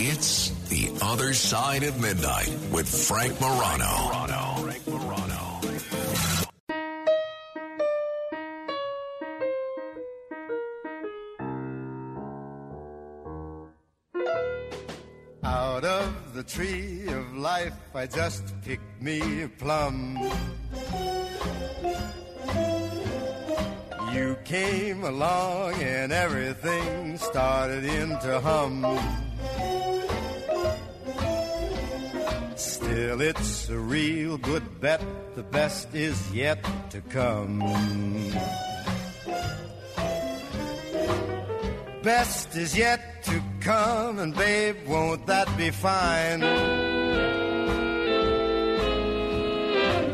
It's The Other Side of Midnight with Frank Morano. Out of the tree of life, I just picked me a plum. You came along and everything started into hum. Still, it's a real good bet. The best is yet to come. Best is yet to come, and babe, won't that be fine?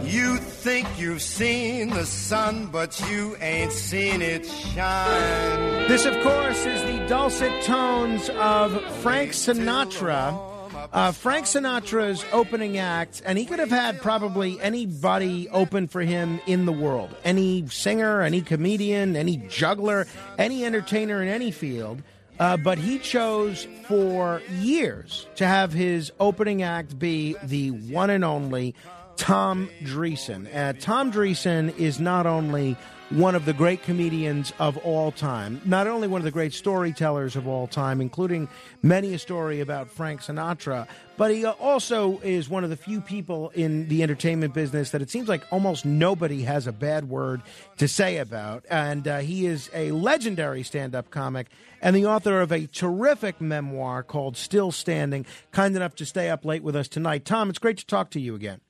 You think you've seen the sun, but you ain't seen it shine. This, of course, is the dulcet tones of Frank Sinatra. Uh, Frank Sinatra's opening act, and he could have had probably anybody open for him in the world any singer, any comedian, any juggler, any entertainer in any field. Uh, but he chose for years to have his opening act be the one and only Tom Dreesen. Uh, Tom Dreesen is not only one of the great comedians of all time, not only one of the great storytellers of all time, including many a story about Frank Sinatra, but he also is one of the few people in the entertainment business that it seems like almost nobody has a bad word to say about. And uh, he is a legendary stand up comic and the author of a terrific memoir called Still Standing. Kind enough to stay up late with us tonight. Tom, it's great to talk to you again.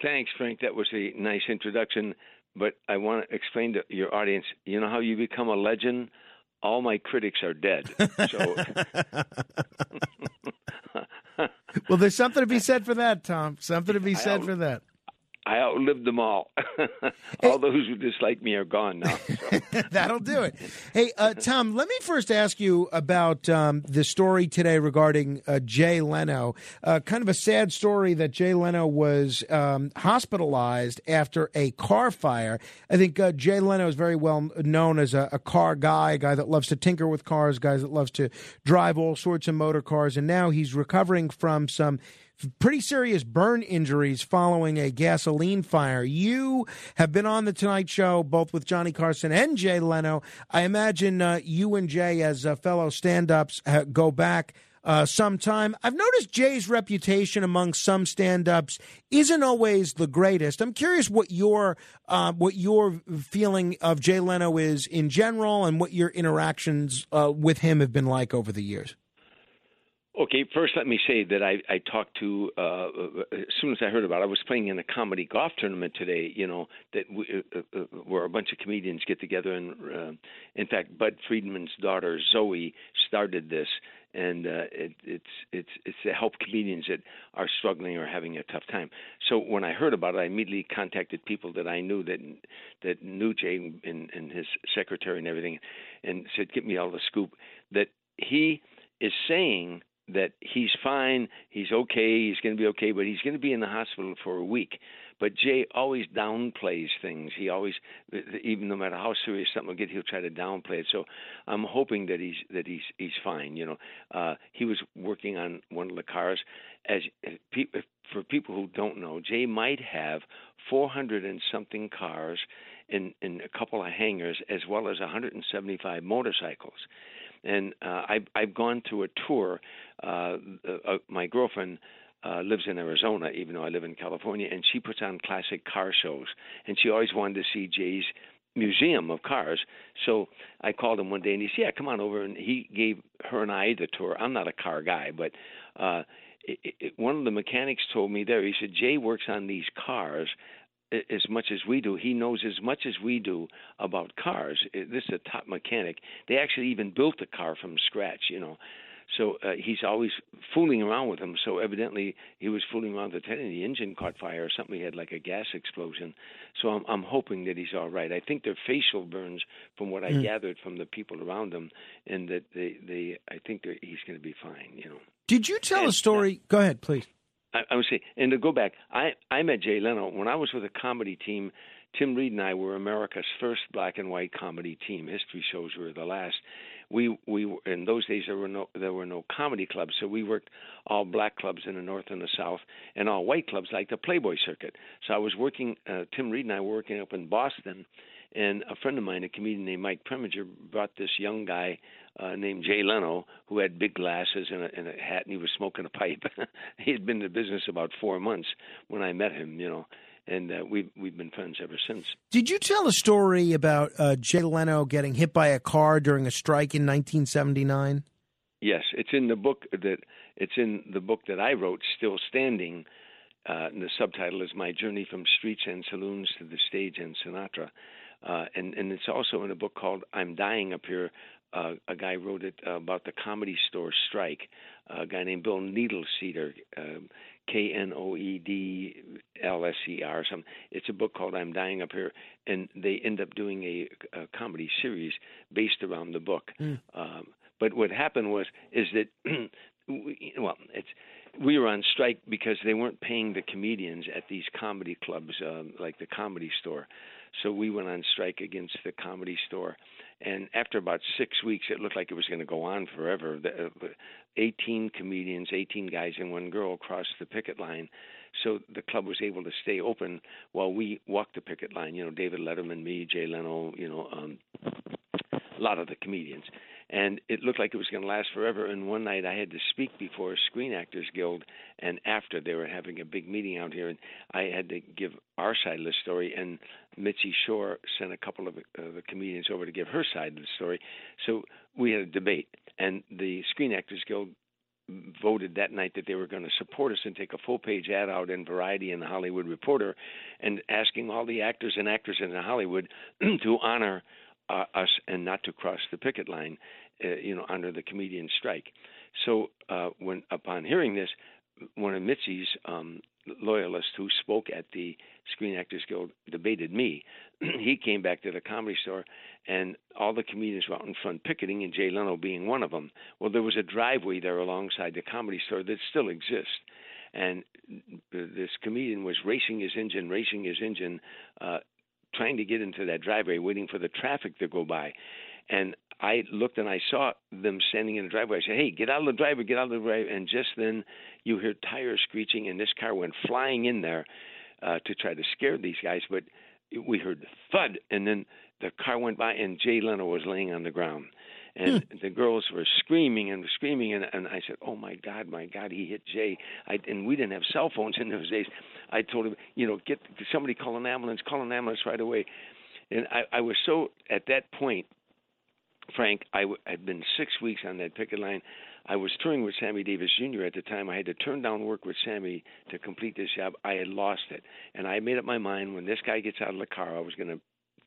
Thanks, Frank. That was a nice introduction. But I want to explain to your audience you know how you become a legend? All my critics are dead. So. well, there's something to be said for that, Tom. Something to be said for that. I outlived them all. all those who dislike me are gone now. So. That'll do it. Hey, uh, Tom, let me first ask you about um, the story today regarding uh, Jay Leno. Uh, kind of a sad story that Jay Leno was um, hospitalized after a car fire. I think uh, Jay Leno is very well known as a, a, car guy, a guy that loves to tinker with cars, guys that loves to drive all sorts of motor cars, and now he's recovering from some pretty serious burn injuries following a gasoline fire. You have been on the Tonight Show both with Johnny Carson and Jay Leno. I imagine uh, you and Jay, as uh, fellow stand ups, uh, go back. Uh, sometime. I've noticed Jay's reputation among some stand-ups isn't always the greatest. I'm curious what your uh, what your feeling of Jay Leno is in general, and what your interactions uh, with him have been like over the years. Okay, first let me say that I, I talked to uh, uh, as soon as I heard about. it, I was playing in a comedy golf tournament today. You know that we, uh, uh, uh where a bunch of comedians get together, and uh, in fact, Bud Friedman's daughter Zoe started this, and uh, it, it's it's it's to help comedians that are struggling or having a tough time. So when I heard about it, I immediately contacted people that I knew that that knew Jay and, and his secretary and everything, and said, "Get me all the scoop." That he is saying that he's fine, he's okay, he's going to be okay, but he's going to be in the hospital for a week. But Jay always downplays things. He always, even no matter how serious something will get, he'll try to downplay it. So I'm hoping that he's that he's he's fine. You know, uh, he was working on one of the cars. As for people who don't know, Jay might have 400 and something cars in in a couple of hangars, as well as 175 motorcycles and uh, I've I've gone to a tour. Uh, uh, my girlfriend uh, lives in Arizona, even though I live in California, and she puts on classic car shows, and she always wanted to see Jay's museum of cars. So I called him one day, and he said, "Yeah, come on over." And he gave her and I the tour. I'm not a car guy, but uh, it, it, one of the mechanics told me there. He said Jay works on these cars as much as we do. He knows as much as we do about cars. This is a top mechanic. They actually even built the car from scratch, you know. So uh, he's always fooling around with them. So evidently he was fooling around with the tent, and the engine caught fire or something. He had like a gas explosion. So I'm I'm hoping that he's all right. I think they're facial burns, from what I mm. gathered from the people around him, and that they they I think he's going to be fine. You know. Did you tell and, a story? Go ahead, please. I, I would say, and to go back, I I met Jay Leno when I was with a comedy team. Tim Reid and I were America's first black and white comedy team. History shows we were the last. We we in those days there were no there were no comedy clubs, so we worked all black clubs in the north and the south, and all white clubs like the Playboy circuit. So I was working. Uh, Tim Reid and I were working up in Boston, and a friend of mine, a comedian named Mike Preminger, brought this young guy uh, named Jay Leno, who had big glasses and a, and a hat, and he was smoking a pipe. he had been in the business about four months when I met him, you know, and uh, we've we've been friends ever since. Did you tell a story about uh, Jay Leno getting hit by a car during a strike in 1979? Yes, it's in the book that it's in the book that I wrote, Still Standing. Uh, and the subtitle is My Journey from Streets and Saloons to the Stage and Sinatra. Uh, and, and it's also in a book called I'm Dying Up Here, uh, a guy wrote it uh, about the comedy store strike. Uh, a guy named Bill Knoedelseder, uh, K N O E D L S E R. Some. It's a book called I'm Dying Up Here, and they end up doing a, a comedy series based around the book. Mm. Um, but what happened was is that we, well, it's we were on strike because they weren't paying the comedians at these comedy clubs um, like the Comedy Store. So we went on strike against the Comedy Store and after about six weeks, it looked like it was going to go on forever. The, uh, 18 comedians, 18 guys, and one girl crossed the picket line. So the club was able to stay open while we walked the picket line. You know, David Letterman, me, Jay Leno, you know, um, a lot of the comedians and it looked like it was going to last forever. And one night I had to speak before Screen Actors Guild, and after they were having a big meeting out here, and I had to give our side of the story. And Mitzi Shore sent a couple of uh, the comedians over to give her side of the story. So we had a debate, and the Screen Actors Guild voted that night that they were going to support us and take a full page ad out in Variety and the Hollywood Reporter and asking all the actors and actresses in Hollywood to honor uh, us and not to cross the picket line, uh, you know, under the comedian strike. So uh, when upon hearing this, one of Mitzi's um, loyalists who spoke at the Screen Actors Guild debated me. he came back to the comedy store, and all the comedians were out in front picketing, and Jay Leno being one of them. Well, there was a driveway there alongside the comedy store that still exists. And this comedian was racing his engine, racing his engine, uh, trying to get into that driveway, waiting for the traffic to go by. And I looked and I saw them standing in the driveway. I said, "Hey, get out of the driveway! Get out of the driveway!" And just then, you hear tires screeching, and this car went flying in there uh, to try to scare these guys. But we heard the thud, and then the car went by, and Jay Leno was laying on the ground and hmm. the girls were screaming and screaming and, and I said, "Oh my God, my God, he hit Jay!" I, and we didn't have cell phones in those days. I told him, you know, get somebody call an ambulance, call an ambulance right away. And I, I was so at that point, Frank, I w- had been six weeks on that picket line. I was touring with Sammy Davis Jr. at the time. I had to turn down work with Sammy to complete this job. I had lost it, and I made up my mind when this guy gets out of the car, I was going to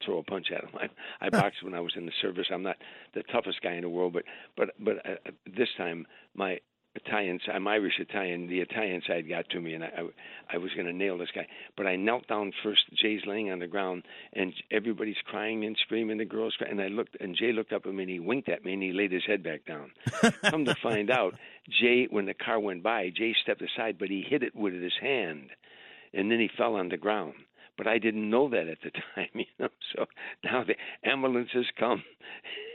throw a punch at him. I, I boxed when I was in the service. I'm not the toughest guy in the world, but but but uh, this time my Italian, I'm Irish Italian. The Italian side got to me, and I, I, I was going to nail this guy. But I knelt down first. Jay's laying on the ground, and everybody's crying and screaming. The girls, crying, and I looked, and Jay looked up at me, and he winked at me, and he laid his head back down. Come to find out, Jay, when the car went by, Jay stepped aside, but he hit it with his hand, and then he fell on the ground but I didn't know that at the time, you know. So now the ambulances come,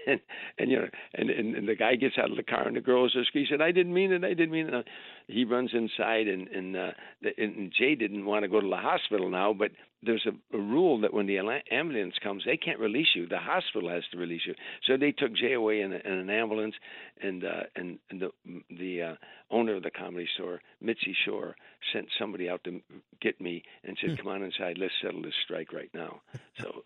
and and you know, and, and and the guy gets out of the car, and the girls are screaming. He said, "I didn't mean it. I didn't mean it." He runs inside, and and uh, the, and Jay didn't want to go to the hospital now, but there's a, a rule that when the ambulance comes, they can't release you. The hospital has to release you. So they took Jay away in, a, in an ambulance, and uh, and, and the the uh, owner of the comedy store, Mitzi Shore, sent somebody out to get me and said, hmm. "Come on inside, let's settle this strike right now." So.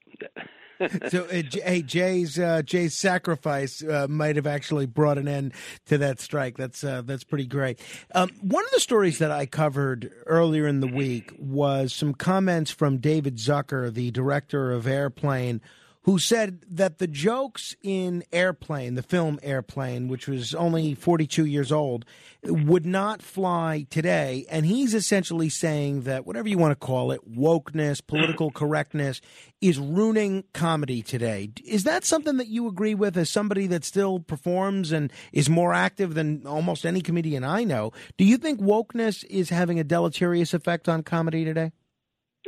so, uh, hey, Jay's uh, Jay's sacrifice uh, might have actually brought an end to that strike. That's uh, that's pretty great. Um, one of the stories that I covered earlier in the week was some comments from David Zucker, the director of Airplane, who said that the jokes in Airplane, the film Airplane, which was only 42 years old, would not fly today. And he's essentially saying that whatever you want to call it, wokeness, political correctness, is ruining comedy today. Is that something that you agree with as somebody that still performs and is more active than almost any comedian I know? Do you think wokeness is having a deleterious effect on comedy today?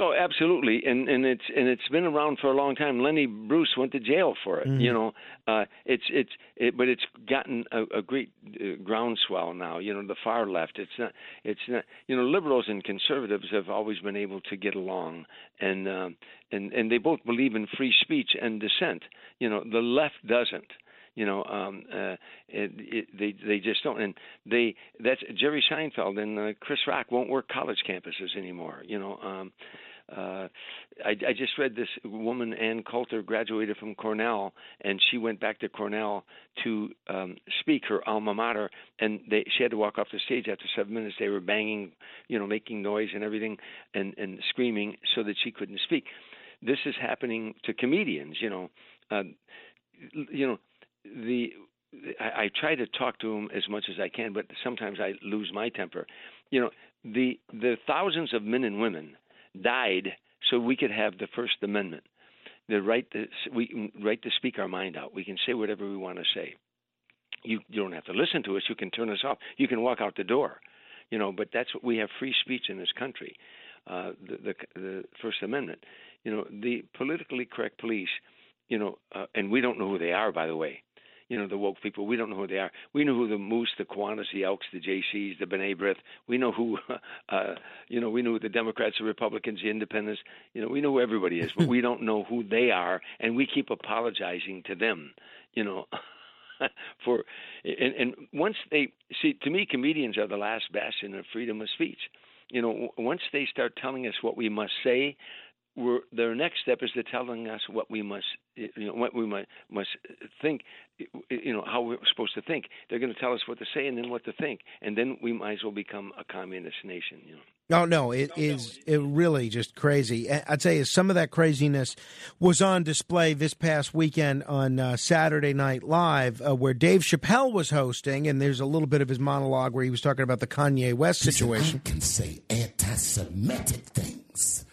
Oh, absolutely, and and it's and it's been around for a long time. Lenny Bruce went to jail for it. Mm-hmm. You know, uh, it's it's it, but it's gotten a, a great uh, groundswell now. You know, the far left. It's not. It's not. You know, liberals and conservatives have always been able to get along, and uh, and and they both believe in free speech and dissent. You know, the left doesn't you know um uh it, it, they they just don't and they that's Jerry Seinfeld and uh, Chris Rock won't work college campuses anymore you know um uh, I, I just read this woman, Ann Coulter, graduated from Cornell, and she went back to Cornell to um, speak her alma mater, and they, she had to walk off the stage after seven minutes. They were banging, you know, making noise and everything, and and screaming so that she couldn't speak. This is happening to comedians, you know. Uh, you know, the I, I try to talk to them as much as I can, but sometimes I lose my temper. You know, the the thousands of men and women died so we could have the First Amendment, the right to we right to speak our mind out. We can say whatever we want to say. You you don't have to listen to us. You can turn us off. You can walk out the door. You know, but that's what we have free speech in this country. Uh, the, the the First Amendment. You know, the politically correct police. You know, uh, and we don't know who they are, by the way you know, the woke people. We don't know who they are. We know who the Moose, the Kiwanis, the Elks, the Jaycees, the B'nai B'rith. We know who, uh, you know, we know the Democrats, the Republicans, the Independents. You know, we know who everybody is, but we don't know who they are, and we keep apologizing to them. You know. for and, and once they see to me comedians are the last bastion of freedom of speech you know once they start telling us what we must say we're, their next step is they're telling us what we must, you know, what we must, must think, you know, how we're supposed to think. They're going to tell us what to say and then what to think, and then we might as well become a communist nation, you know. Oh no, it is it really just crazy. I'd say some of that craziness was on display this past weekend on uh, Saturday Night Live, uh, where Dave Chappelle was hosting, and there's a little bit of his monologue where he was talking about the Kanye West situation. I can say anti-Semitic things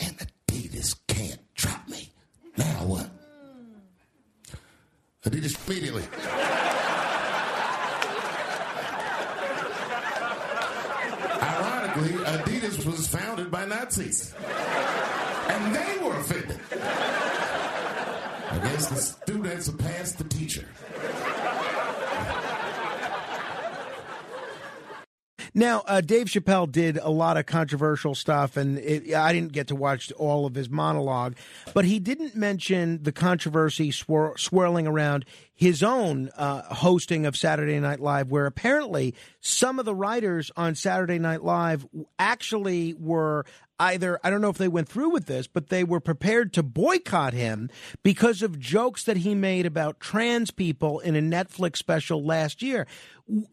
and Adidas can't drop me. Now what? Adidas immediately. Ironically, Adidas was founded by Nazis. And they were offended. I guess the students passed the teacher. Now, uh, Dave Chappelle did a lot of controversial stuff, and it, I didn't get to watch all of his monologue, but he didn't mention the controversy swir- swirling around his own uh, hosting of Saturday Night Live, where apparently some of the writers on Saturday Night Live actually were either, I don't know if they went through with this, but they were prepared to boycott him because of jokes that he made about trans people in a Netflix special last year.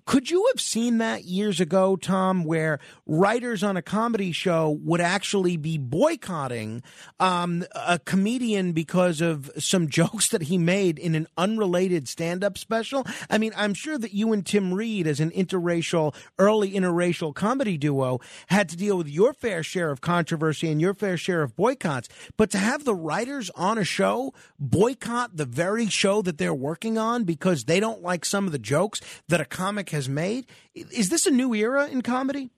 Could you have seen that years ago, Tom, where writers on a comedy show would actually be boycotting um, a comedian because of some jokes that he made in an unrelated stand up special? I mean, I'm sure that you and Tim Reid, as an interracial, early interracial comedy duo, had to deal with your fair share of controversy and your fair share of boycotts. But to have the writers on a show boycott the very show that they're working on because they don't like some of the jokes that a comic has made, is this a new era in comedy?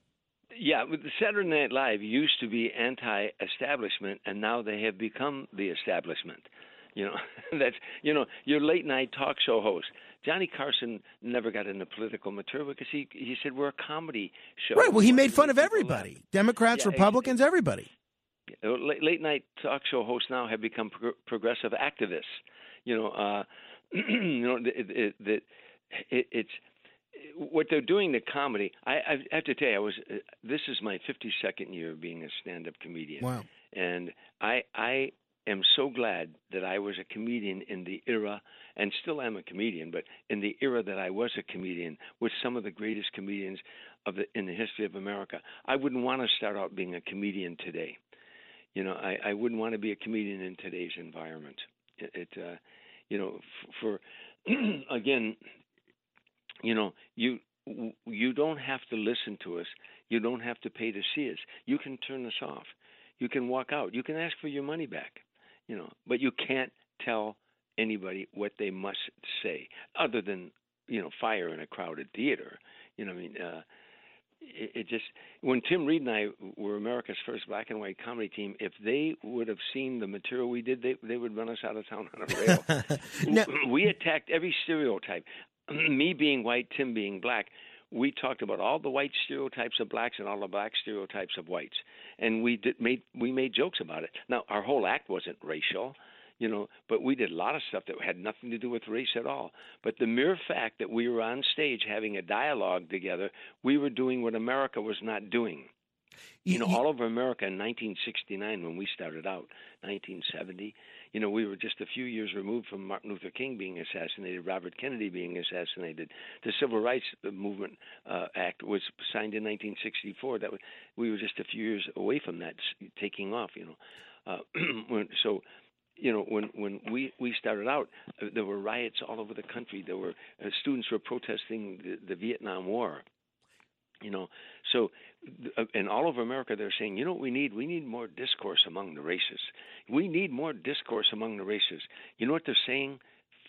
Yeah, Saturday Night Live used to be anti-establishment, and now they have become the establishment. You know, that's you know your late night talk show host. Johnny Carson never got into political material because he he said we're a comedy show. Right. Well, he made fun of everybody, Democrats, Yeah, Republicans, everybody. Late, late night talk show hosts now have become pro- progressive activists. You know, uh, you know, it, it, it, it, it's what they're doing to comedy. I, I have to tell you, I was. Uh, this is my 52nd year of being a stand-up comedian. Wow. And I, I am so glad that I was a comedian in the era, and still am a comedian, but in the era that I was a comedian with some of the greatest comedians of the in the history of America. I wouldn't want to start out being a comedian today. You know, I, I wouldn't want to be a comedian in today's environment. It, it uh, you know, f- for again, you know, you you don't have to listen to us. You don't have to pay to see us. You can turn us off. You can walk out. You can ask for your money back. You know, but you can't tell anybody what they must say, other than you know, fire in a crowded theater. You know, I mean. Uh, it, it just when Tim Reid and I were America's first black and white comedy team, if they would have seen the material we did, they they would run us out of town on a rail. We attacked every stereotype. Me being white, Tim being black. We talked about all the white stereotypes of blacks and all the black stereotypes of whites, and we did made we made jokes about it. Now our whole act wasn't racial, you know, but we did a lot of stuff that had nothing to do with race at all. But the mere fact that we were on stage having a dialogue together, we were doing what America was not doing. You know, all over America in 1969 when we started out, 1970, you know, we were just a few years removed from Martin Luther King being assassinated, Robert Kennedy being assassinated. The Civil Rights Movement uh, Act was signed in 1964. That was, we were just a few years away from that taking off. You know, uh, when, so you know when when we we started out uh, there were riots all over the country there were uh, students were protesting the, the Vietnam War you know? So uh, and all over america they're saying you know what we need? We need more discourse among the races we need more discourse among the races you know what they're saying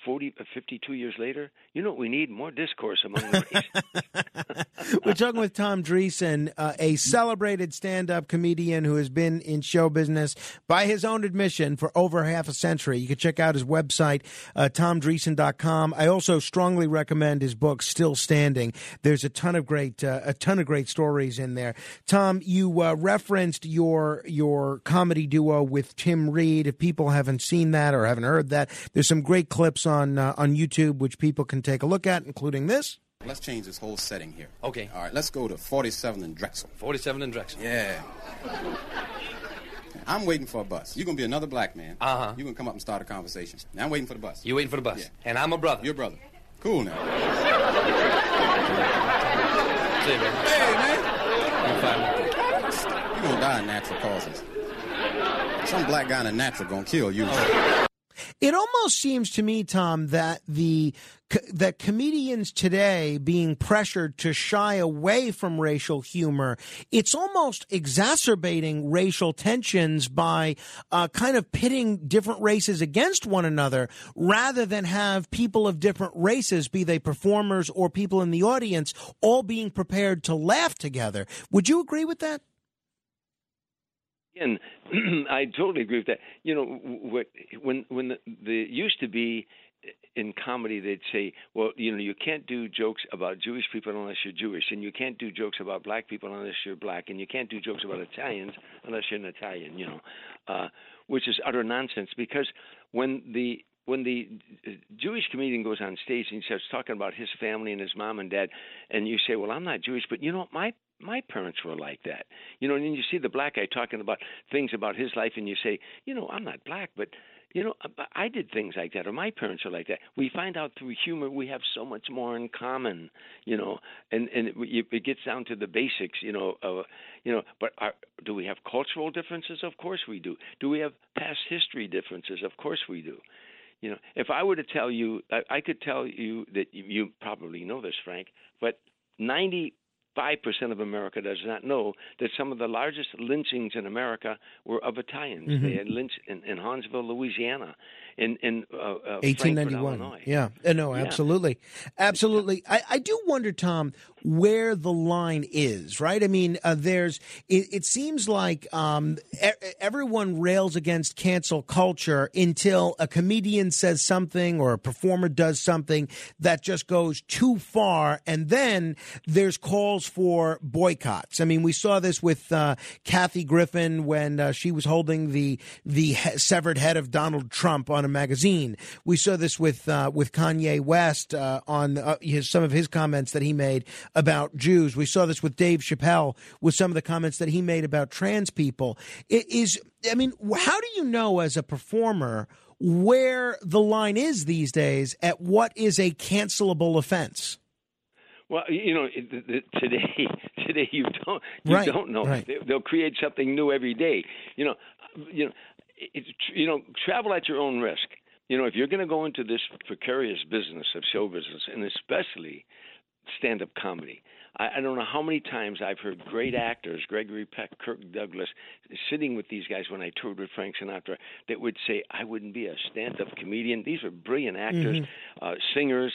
40 uh, 52 years later you know what we need more discourse among the races We're talking with Tom Dreesen, uh, a celebrated stand up comedian who has been in show business by his own admission for over half a century. You can check out his website, uh, tomdreesen.com. I also strongly recommend his book, Still Standing. There's a ton of great, uh, a ton of great stories in there. Tom, you uh, referenced your, your comedy duo with Tim Reid. If people haven't seen that or haven't heard that, there's some great clips on, uh, on YouTube which people can take a look at, including this. Let's change this whole setting here. Okay. All right, let's go to 47 and Drexel. 47 and Drexel. Yeah. I'm waiting for a bus. You're going to be another black man. Uh-huh. You're going to come up and start a conversation. Now, I'm waiting for the bus. You're waiting for the bus. Yeah. And I'm a brother. Your brother. Cool now. See, man. Hey, man. You find me. You're going to die of natural causes. Some black guy in a natural going to kill you. It almost seems to me, Tom, that the that comedians today being pressured to shy away from racial humor, it's almost exacerbating racial tensions by uh, kind of pitting different races against one another, rather than have people of different races, be they performers or people in the audience, all being prepared to laugh together. Would you agree with that? Again, I totally agree with that. You know, what when when the, the used to be in comedy, they'd say, well, you know, you can't do jokes about Jewish people unless you're Jewish, and you can't do jokes about black people unless you're black, and you can't do jokes about Italians unless you're an Italian. You know, uh, which is utter nonsense because when the when the Jewish comedian goes on stage and starts talking about his family and his mom and dad, and you say, "Well, I'm not Jewish, but you know, my my parents were like that," you know, and then you see the black guy talking about things about his life, and you say, "You know, I'm not black, but." You know, I did things like that, or my parents are like that. We find out through humor we have so much more in common, you know, and and it, it gets down to the basics, you know, uh, you know. But are, do we have cultural differences? Of course we do. Do we have past history differences? Of course we do. You know, if I were to tell you, I, I could tell you that you, you probably know this, Frank, but 95% of America does not know that some of the largest lynchings in America were of Italians. Mhm. They had lynched in, in Huntsville, Louisiana, in in uh, uh, Frankfurt, 1891. Illinois. Yeah. Uh, no, Yeah. absolutely. Absolutely. I, I do wonder, Tom, where the line is, right? I mean, uh, there's, it, it seems like um, everyone rails against cancel culture until a comedian says something or a performer does something that just goes too far. And then there's calls for boycotts. I mean, we saw this with uh, Kathy Griffin when uh, she was holding the, the he- severed head of Donald Trump on a magazine. We saw this with, uh, with Kanye West uh, on uh, his, some of his comments that he made about Jews. We saw this with Dave Chappelle with some of the comments that he made about trans people. It is, I mean, how do you know as a performer where the line is these days at what is a cancelable offense? Well, you know, it- the- the- today, today you don't, you Right, don't know. right. They, they'll create something new every day. You know, you know, it's you know, travel at your own risk. You know, if you're going to go into this precarious business of show business, and especially stand-up comedy, I, I don't know how many times I've heard great actors, Gregory Peck, Kirk Douglas, sitting with these guys when I toured with Frank Sinatra, that would say, "I wouldn't be a stand-up comedian." These are brilliant actors, Mm-hmm. uh, singers.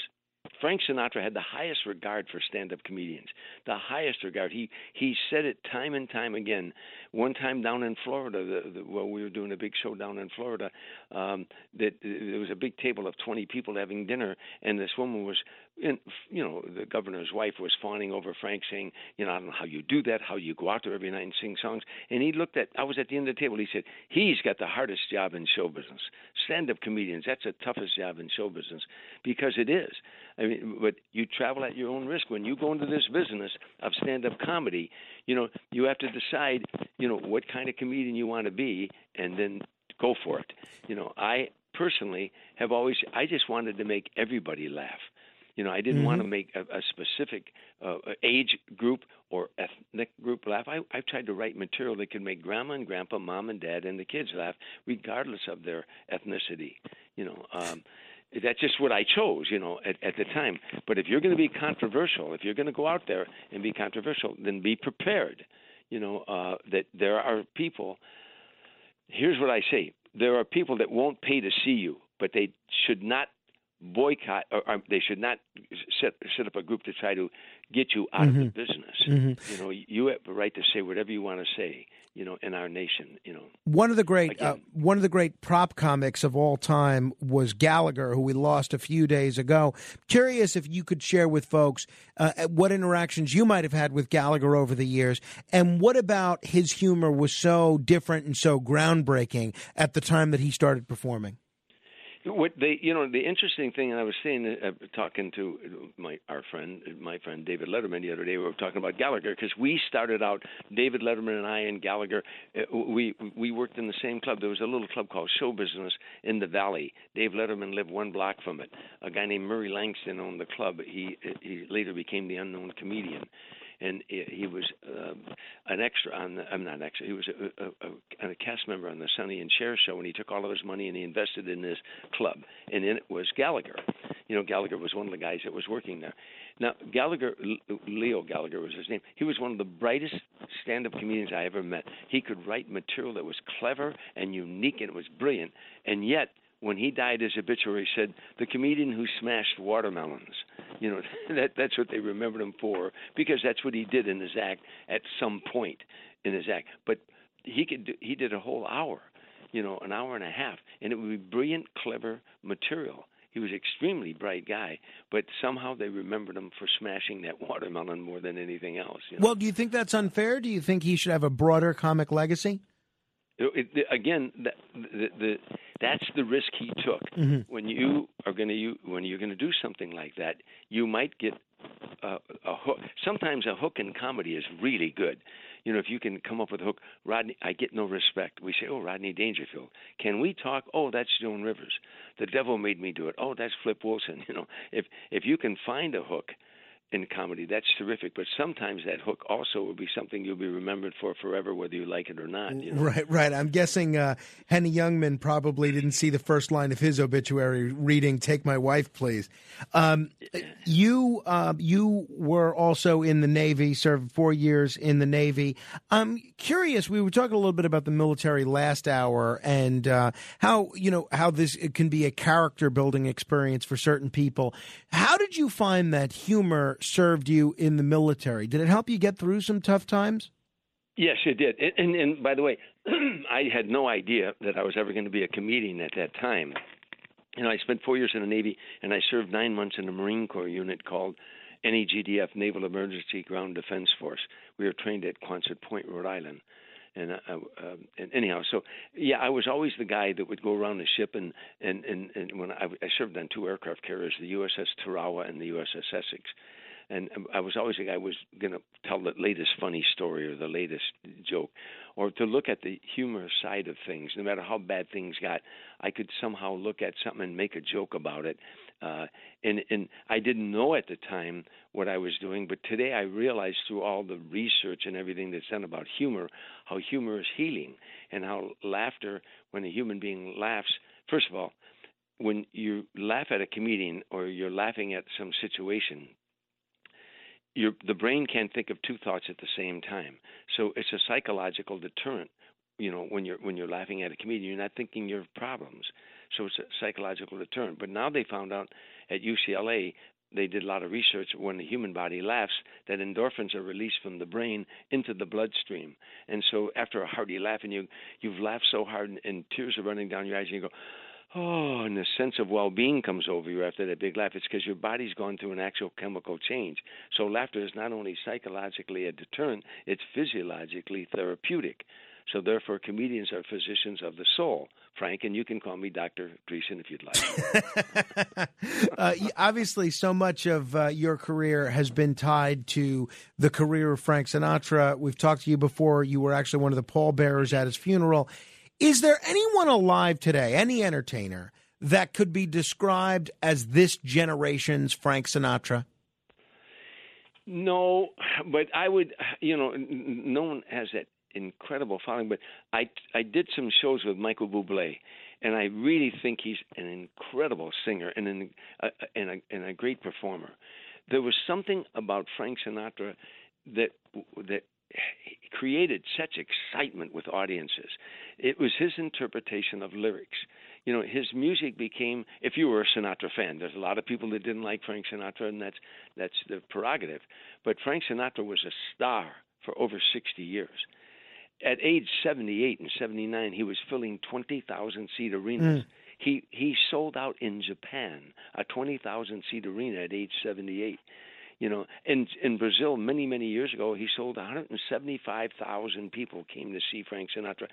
Frank Sinatra had the highest regard for stand-up comedians. The highest regard. He he said it time and time again. One time down in Florida, the, the, while we were doing a big show down in Florida, um, that there was a big table of 20 people having dinner, and this woman was, in, you know, the governor's wife was fawning over Frank, saying, you know, I don't know how you do that, how you go out there every night and sing songs. And he looked at, I was at the end of the table. He said, he's got the hardest job in show business. Stand-up comedians, that's the toughest job in show business because it is. I mean, but you travel at your own risk when you go into this business of stand-up comedy. You know, you have to decide, you know, what kind of comedian you want to be, and then go for it. You know, I personally have always, I just wanted to make everybody laugh. You know, I didn't want to make a, a specific uh, age group or ethnic group laugh. I, I tried to write material that could make grandma and grandpa, mom and dad, and the kids laugh, regardless of their ethnicity. You know, um, that's just what I chose, you know, at, at the time. But if you're going to be controversial, if you're going to go out there and be controversial, then be prepared. You know uh, that there are people. Here's what I say: there are people that won't pay to see you, but they should not boycott, or, or they should not set set up a group to try to get you out of the business. You know, you have the right to say whatever you want to say. You know, in our nation. You know. One of the great uh, one of the great prop comics of all time was Gallagher, who we lost a few days ago. Curious if you could share with folks uh, what interactions you might have had with Gallagher over the years, and what about his humor was so different and so groundbreaking at the time that he started performing. What they, you know, the interesting thing, and I was saying, uh, talking to my our friend, my friend David Letterman the other day. We were talking about Gallagher because we started out, David Letterman and I and Gallagher. Uh, we we worked in the same club. There was a little club called Show Business in the Valley. Dave Letterman lived one block from it. A guy named Murray Langston owned the club. He he later became the unknown comedian and he was uh, an extra on the. I'm not an extra. He was a, a, a, a cast member on the Sonny and Cher show, and he took all of his money and he invested in this club, and in it was Gallagher. You know, Gallagher was one of the guys that was working there. Now, Gallagher, Leo Gallagher was his name. He was one of the brightest stand-up comedians I ever met. He could write material that was clever and unique, and it was brilliant, and yet when he died, his obituary said the comedian who smashed watermelons. You know that that's what they remembered him for because that's what he did in his act at some point in his act. But he could do, he did a whole hour, you know, an hour and a half, and it would be brilliant, clever material. He was an extremely bright guy, but somehow they remembered him for smashing that watermelon more than anything else. You know? Well, do you think that's unfair? Do you think he should have a broader comic legacy? It, it, again, the, the, the, that's the risk he took. Mm-hmm. When you are going to when you're going to do something like that, you might get a, a hook. Sometimes a hook in comedy is really good. You know, if you can come up with a hook, Rodney, I get no respect. We say, oh, Rodney Dangerfield. Can we talk? Oh, that's Joan Rivers. The devil made me do it. Oh, that's Flip Wilson. You know, if if you can find a hook in comedy, that's terrific. But sometimes that hook also will be something you'll be remembered for forever, whether you like it or not. You know? Right, right. I'm guessing uh, Henny Youngman probably didn't see the first line of his obituary reading "Take my wife, please." Um, you uh, you were also in the Navy, served four years in the Navy. I'm curious. We were talking a little bit about the military last hour and uh, how you know how this it can be a character building experience for certain people. How did you find that humor served you in the military? Did it help you get through some tough times? Yes, it did. And, and, and by the way, I had no idea that I was ever going to be a comedian at that time. You know, I spent four years in the Navy, and I served nine months in a Marine Corps unit called NEGDF, Naval Emergency Ground Defense Force. We were trained at Quonset Point, Rhode Island. And, uh, uh, and anyhow, so yeah, I was always the guy that would go around the ship, and and and, and when I, I served on two aircraft carriers, the USS Tarawa and the USS Essex, and I was always the guy was going to tell the latest funny story or the latest joke, or to look at the humorous side of things. No matter how bad things got, I could somehow look at something and make a joke about it. Uh, and and I didn't know at the time what I was doing, but today I realize through all the research and everything that's done about humor, how humor is healing, and how laughter, when a human being laughs, first of all, when you laugh at a comedian or you're laughing at some situation, your the brain can't think of two thoughts at the same time. So it's a psychological deterrent. You know, when you're when you're laughing at a comedian, you're not thinking your problems. So it's a psychological deterrent. But now they found out at UCLA they did a lot of research when the human body laughs that endorphins are released from the brain into the bloodstream and so after a hearty laugh and you you've laughed so hard and, and tears are running down your eyes and you go oh and the sense of well-being comes over you after that big laugh it's because your body's gone through an actual chemical change so laughter is not only psychologically a deterrent it's physiologically therapeutic so therefore, comedians are physicians of the soul, Frank, and you can call me Dr. Dreesen if you'd like. uh, obviously, so much of uh, your career has been tied to the career of Frank Sinatra. We've talked to you before. You were actually one of the pallbearers at his funeral. Is there anyone alive today, any entertainer, that could be described as this generation's Frank Sinatra? No, but I would, you know, no one has that incredible following. But I I did some shows with Michael Bublé, and I really think he's an incredible singer and an uh, and a and a great performer. There was something about Frank Sinatra that that created such excitement with audiences. It was his interpretation of lyrics. You know, his music became. If you were a Sinatra fan, there's a lot of people that didn't like Frank Sinatra, and that's that's the prerogative. But Frank Sinatra was a star for over 60 years at age 78 and 79, he was filling 20,000 seat arenas. Mm. He he sold out in Japan a 20,000 seat arena at age 78. You know, in in Brazil many many years ago, he sold 175,000 people came to see Frank Sinatra.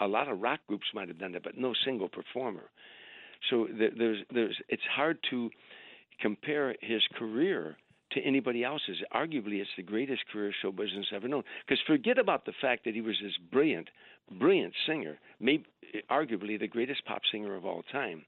A lot of rock groups might have done that, but no single performer. So there's there's it's hard to compare his career to anybody else's. Arguably, it's the greatest career show business ever known. Because forget about the fact that he was this brilliant, brilliant singer, maybe arguably the greatest pop singer of all time.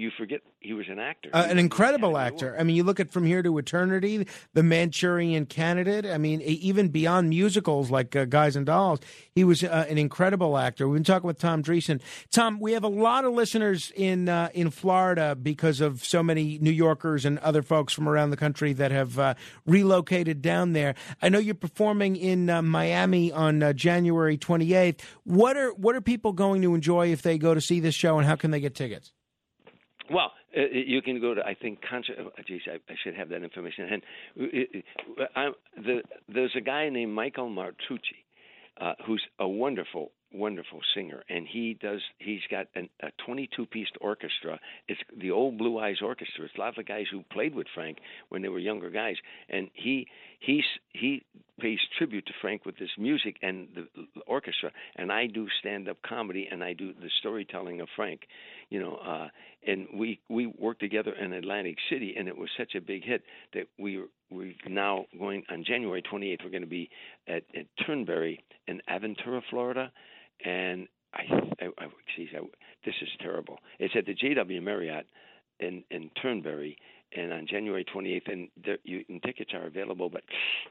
You forget he was an actor. Uh, an incredible actor. I mean, you look at From Here to Eternity, The Manchurian Candidate. I mean, even beyond musicals like uh, Guys and Dolls, he was uh, an incredible actor. We've been talking with Tom Dreesen. Tom, we have a lot of listeners in uh, in Florida because of so many New Yorkers and other folks from around the country that have uh, relocated down there. I know you're performing in uh, Miami on January 28th. What are what are people going to enjoy if they go to see this show, and how can they get tickets? Well, uh, you can go to I think concert. Oh, geez, I, I should have that information. And uh, I, the, there's a guy named Michael Martocci, uh, who's a wonderful wonderful singer, and he does. He's got an, a 22-piece orchestra. It's the old Blue Eyes Orchestra. It's a lot of the guys who played with Frank when they were younger guys, and he he's he pays tribute to Frank with this music and the orchestra. And I do stand-up comedy, and I do the storytelling of Frank. You know, uh, and we we worked together in Atlantic City, and it was such a big hit that we we're now going on January 28th. We're going to be at, at Turnberry in Aventura, Florida and I, I, I geez, I, this is terrible. It's at the JW Marriott in in Turnberry, and on January 28th, and, there, you, and tickets are available. But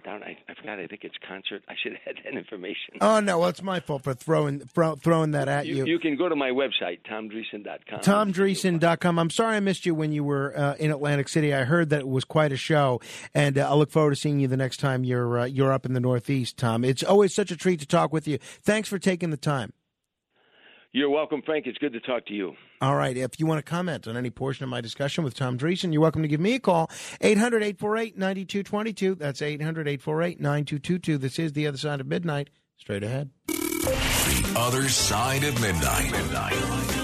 down, I, I forgot. I think it's concert. I should have had that information. Oh no, well, it's my fault for throwing throw, throwing that at you, you. You can go to my website, tomdreesen.com. Tomdreesen.com. I'm sorry I missed you when you were uh, in Atlantic City. I heard that it was quite a show, and uh, I look forward to seeing you the next time you're uh, you're up in the Northeast, Tom. It's always such a treat to talk with you. Thanks for taking the time. You're welcome, Frank. It's good to talk to you. All right. If you want to comment on any portion of my discussion with Tom Dreesen, you're welcome to give me a call. 800 848 9222. That's 800 848 9222. This is The Other Side of Midnight. Straight ahead. The Other Side of Midnight. midnight.